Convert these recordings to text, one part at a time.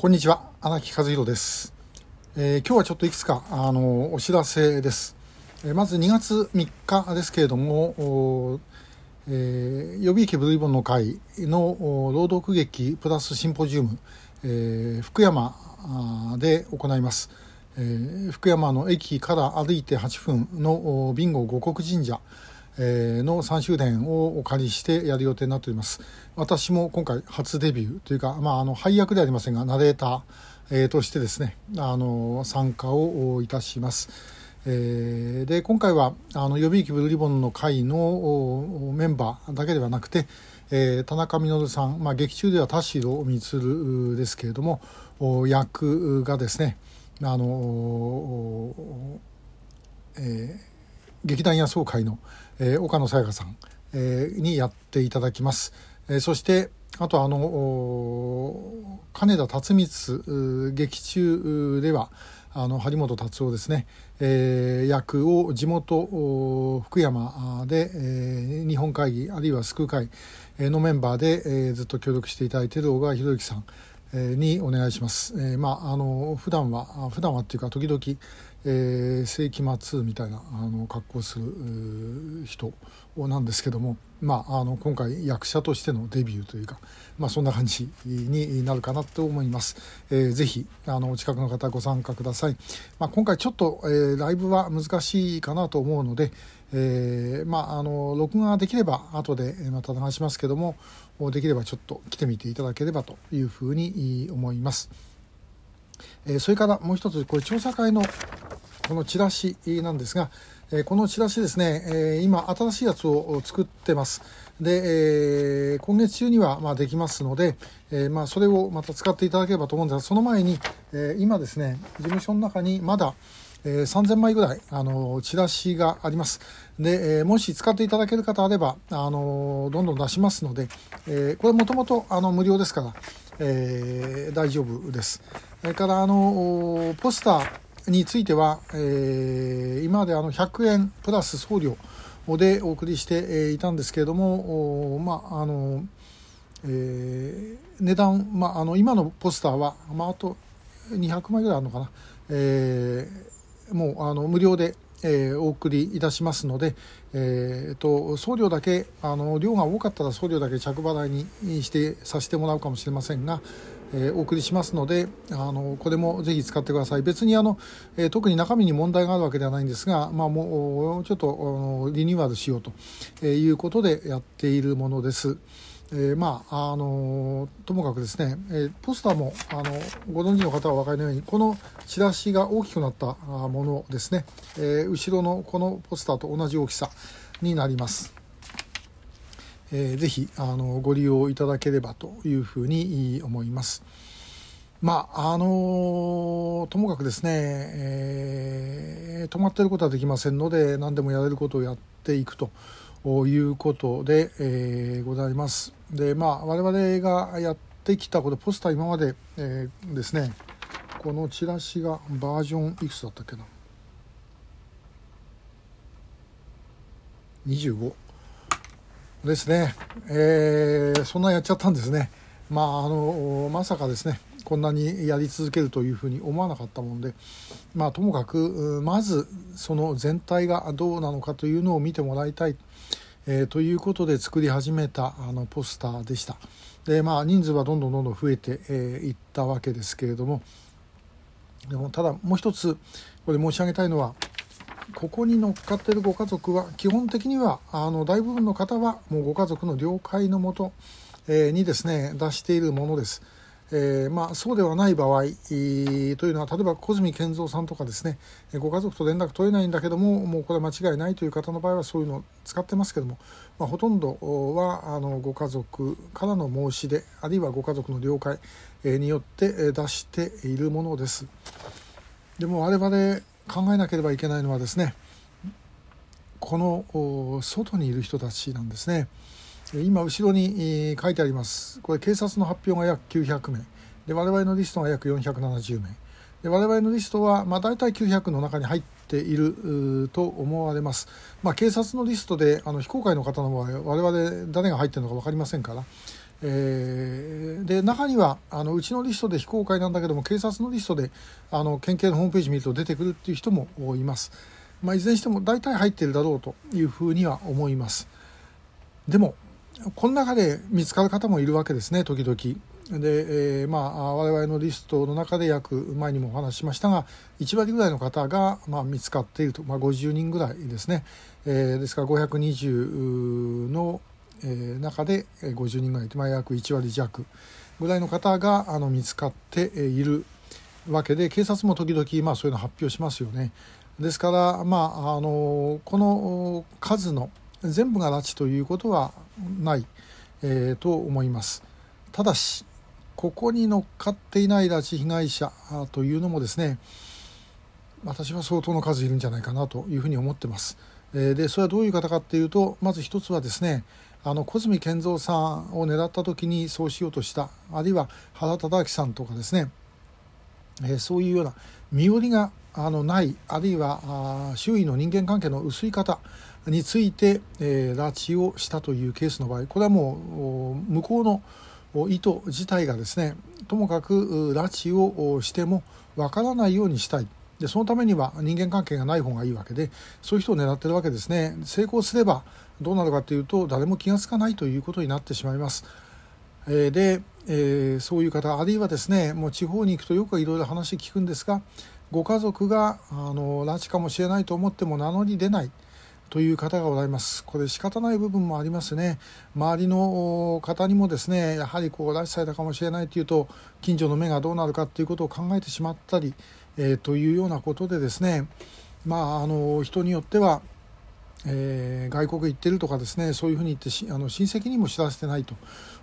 こんにちは荒木和弘です、えー、今日はちょっといくつかあのお知らせです、えー、まず2月3日ですけれどもえー、予備役ブルーボンの会の朗読劇プラスシンポジウム、えー、福山で行います、えー、福山の駅から歩いて8分のビンゴ五国神社。の3周年をお借りしてやる予定になっております。私も今回初デビューというか、まあ、あの配役ではありませんがナレーター、としてですねあの参加をいたします、えー、で今回はあの予備役ブルーリボンの会のメンバーだけではなくて、えー、田中稔さん、まあ、劇中では田代充ですけれども役がですねあの、えー、劇団野草会の、えー、岡野さやかさん、えー、にやっていただきます。えー、そしてあとあの金田辰光劇中ではあの張本達夫ですね、えー、役を地元福山で、えー、日本会議あるいは救う会のメンバーで、えー、ずっと協力していただいている小川博之さんにお願いします。えー、まああの普段は普段はっていうか時々、えー、世紀末みたいなあの格好する人なんですけども、まあ、あの今回役者としてのデビューというか、まあ、そんな感じになるかなと思います。えー、ぜひあのお近くの方ご参加ください。まあ、今回ちょっと、えー、ライブは難しいかなと思うので、えー、まあ、あの録画できれば後でまた流しますけどもできればちょっと来てみていただければというふうに思います。えそれからもう一つこれ調査会のこのチラシなんですが、えこのチラシですね、え今新しいやつを作ってます。で、え今月中にはまできますので、えま、それをまた使っていただければと思うんですが、その前に、え今ですね、事務所の中にまだ、え3000枚ぐらい、あのチラシがあります。で、えもし使っていただける方あれば、あのどんどん出しますので、えこれもともと無料ですから、え大丈夫です。それから、あのポスター、については、えー、今まであの100円プラス送料でお送りしていたんですけれども、まああのえー、値段、まあ、あの今のポスターは、まあ、あと200枚ぐらいあるのかな、えー、もうあの無料で、えー、お送りいたしますので、えーと、送料だけあの量が多かったら送料だけ着払いにしてさせてもらうかもしれませんが、えー、お送りしますのであのこれもぜひ使ってください別にあの、えー、特に中身に問題があるわけではないんですが、まあ、もうちょっとリニューアルしようということでやっているものです。えー、まああのともかくですね、えー、ポスターもあのご存知の方はお分かりのようにこのチラシが大きくなったものですね、え、後ろのこのポスターと同じ大きさになります。えー、ぜひあのご利用いただければというふうに思います。まああのともかくですね、えー、止まっていることはできませんので何でもやれることをやっていくということで、えー、ございます。でまあ我々がやってきたことポスター今まで、えー、ですねこのチラシがバージョンいくつだったっけな25ですね、えー、そんなやっちゃったんですね。まあ、あのまさかですねこんなにやり続けるというふうに思わなかったもんで、まあ、ともかくまずその全体がどうなのかというのを見てもらいたい、えー、ということで作り始めたあのポスターでした。でまあ、人数はどんどんどんどん増えてい、えー、ったわけですけれどもでもただもう一つこれ申し上げたいのはここに乗っかってるご家族は基本的にはあの大部分の方はもうご家族の了解のもと、え、にですね出しているものです。えー、まあ、そうではない場合というのは例えば小泉健三さんとかですねご家族と連絡取れないんだけどももうこれは間違いないという方の場合はそういうのを使ってますけども、まあ、ほとんどはあのご家族からの申し出あるいはご家族の了解によって出しているものです。でも我々考えなければいけないのはですねこの外にいる人たちなんですね今後ろに書いてあります。これ警察の発表が約900名。で我々のリストが約470名。で我々のリストはまあ大体900の中に入っていると思われます、まあ、警察のリストであの非公開の方の場合我々誰が入っているのか分かりませんから、えー、で中にはあのうちのリストで非公開なんだけども警察のリストであの県警のホームページ見ると出てくるっていう人もいます。まあ、いずれにしても大体入っているだろうというふうには思います。でもこの中で見つかる方もいるわけですね時々。で、えー、まあ我々のリストの中で約前にもお話ししましたが1割ぐらいの方が、まあ、見つかっていると、まあ、50人ぐらいですね、えー、ですから520のえー、中で50人ぐらい、まあ、約1割弱ぐらいの方があの見つかっているわけで警察も時々、まあ、そういうの発表しますよね。ですから、まあ、あのこの数の全部が拉致ということはない、えー、と思います。ただしここに乗っかっていない拉致被害者というのもですね私は相当の数いるんじゃないかなというふうに思ってます。えでそれはどういう方かっていうとまず一つはですねあの小泉健三さんを狙った時にそうしようとしたあるいは原忠明さんとかですね、えー、そういうような身寄りがあのないあるいは周囲の人間関係の薄い方について、えー、拉致をしたというケースの場合これはもう向こうの意図自体がですねともかく拉致をしてもわからないようにしたい。でそのためには人間関係がない方がいいわけでそういう人を狙ってるわけですね。成功すればどうなるかというと誰も気が付かないということになってしまいます。え、で、えー、そういう方あるいはですねもう地方に行くとよくいろいろ話聞くんですがご家族があの拉致かもしれないと思っても名乗り出ない。という方がおられます。これ仕方ない部分もありますね。周りの方にもですね、やはりこう拉致されたかもしれないというと、近所の目がどうなるかということを考えてしまったり、えー、というようなことでですね、まあ、あの人によっては、えー、外国行ってるとかですねそういうふうに言ってあの親戚にも知らせてないと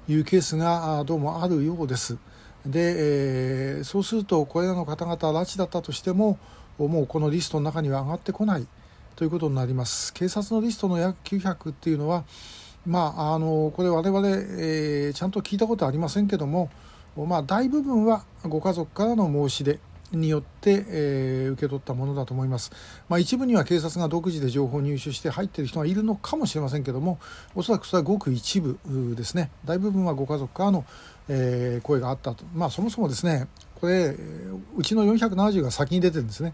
いうケースがどうもあるようです。で、えー、そうするとこれらの方々拉致だったとしてももうこのリストの中には上がってこないということになります。警察のリストの約900っていうのはまああのこれ我々、えー、ちゃんと聞いたことありませんけどもまあ大部分はご家族からの申し出によって、えー、受け取ったものだと思います、まあ、一部には警察が独自で情報を入手して入っている人がいるのかもしれませんけどもおそらくそれはごく一部ですね。大部分はご家族からの、えー、声があったと、まあ、そもそもですねこれうちの470が先に出てるんですね。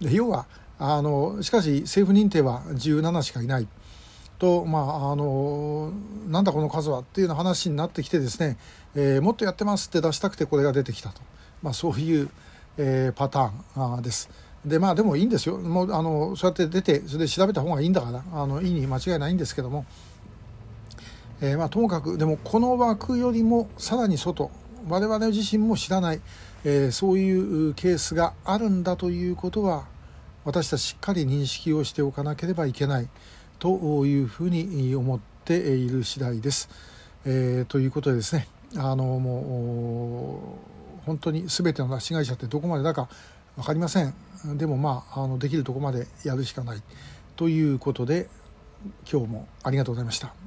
で要はあのしかし政府認定は17しかいない。と、まあ、あのなんだこの数はっていうような話になってきてですね、えー、もっとやってますって出したくてこれが出てきたと、まあ、そういうえー、パターンです。でまあでもいいんですよ。もうあのそうやって出てそれで調べた方がいいんだからあのいいに間違いないんですけども、えー、まあ、ともかくでもこの枠よりもさらに外。我々自身も知らない、えー、そういうケースがあるんだということは私たちしっかり認識をしておかなければいけないというふうに思っている次第です。えー、ということでですねあのもう本当に全ての拉致被害者ってどこまでだか分かりませんでもまああのできるとこまでやるしかないということで今日もありがとうございました。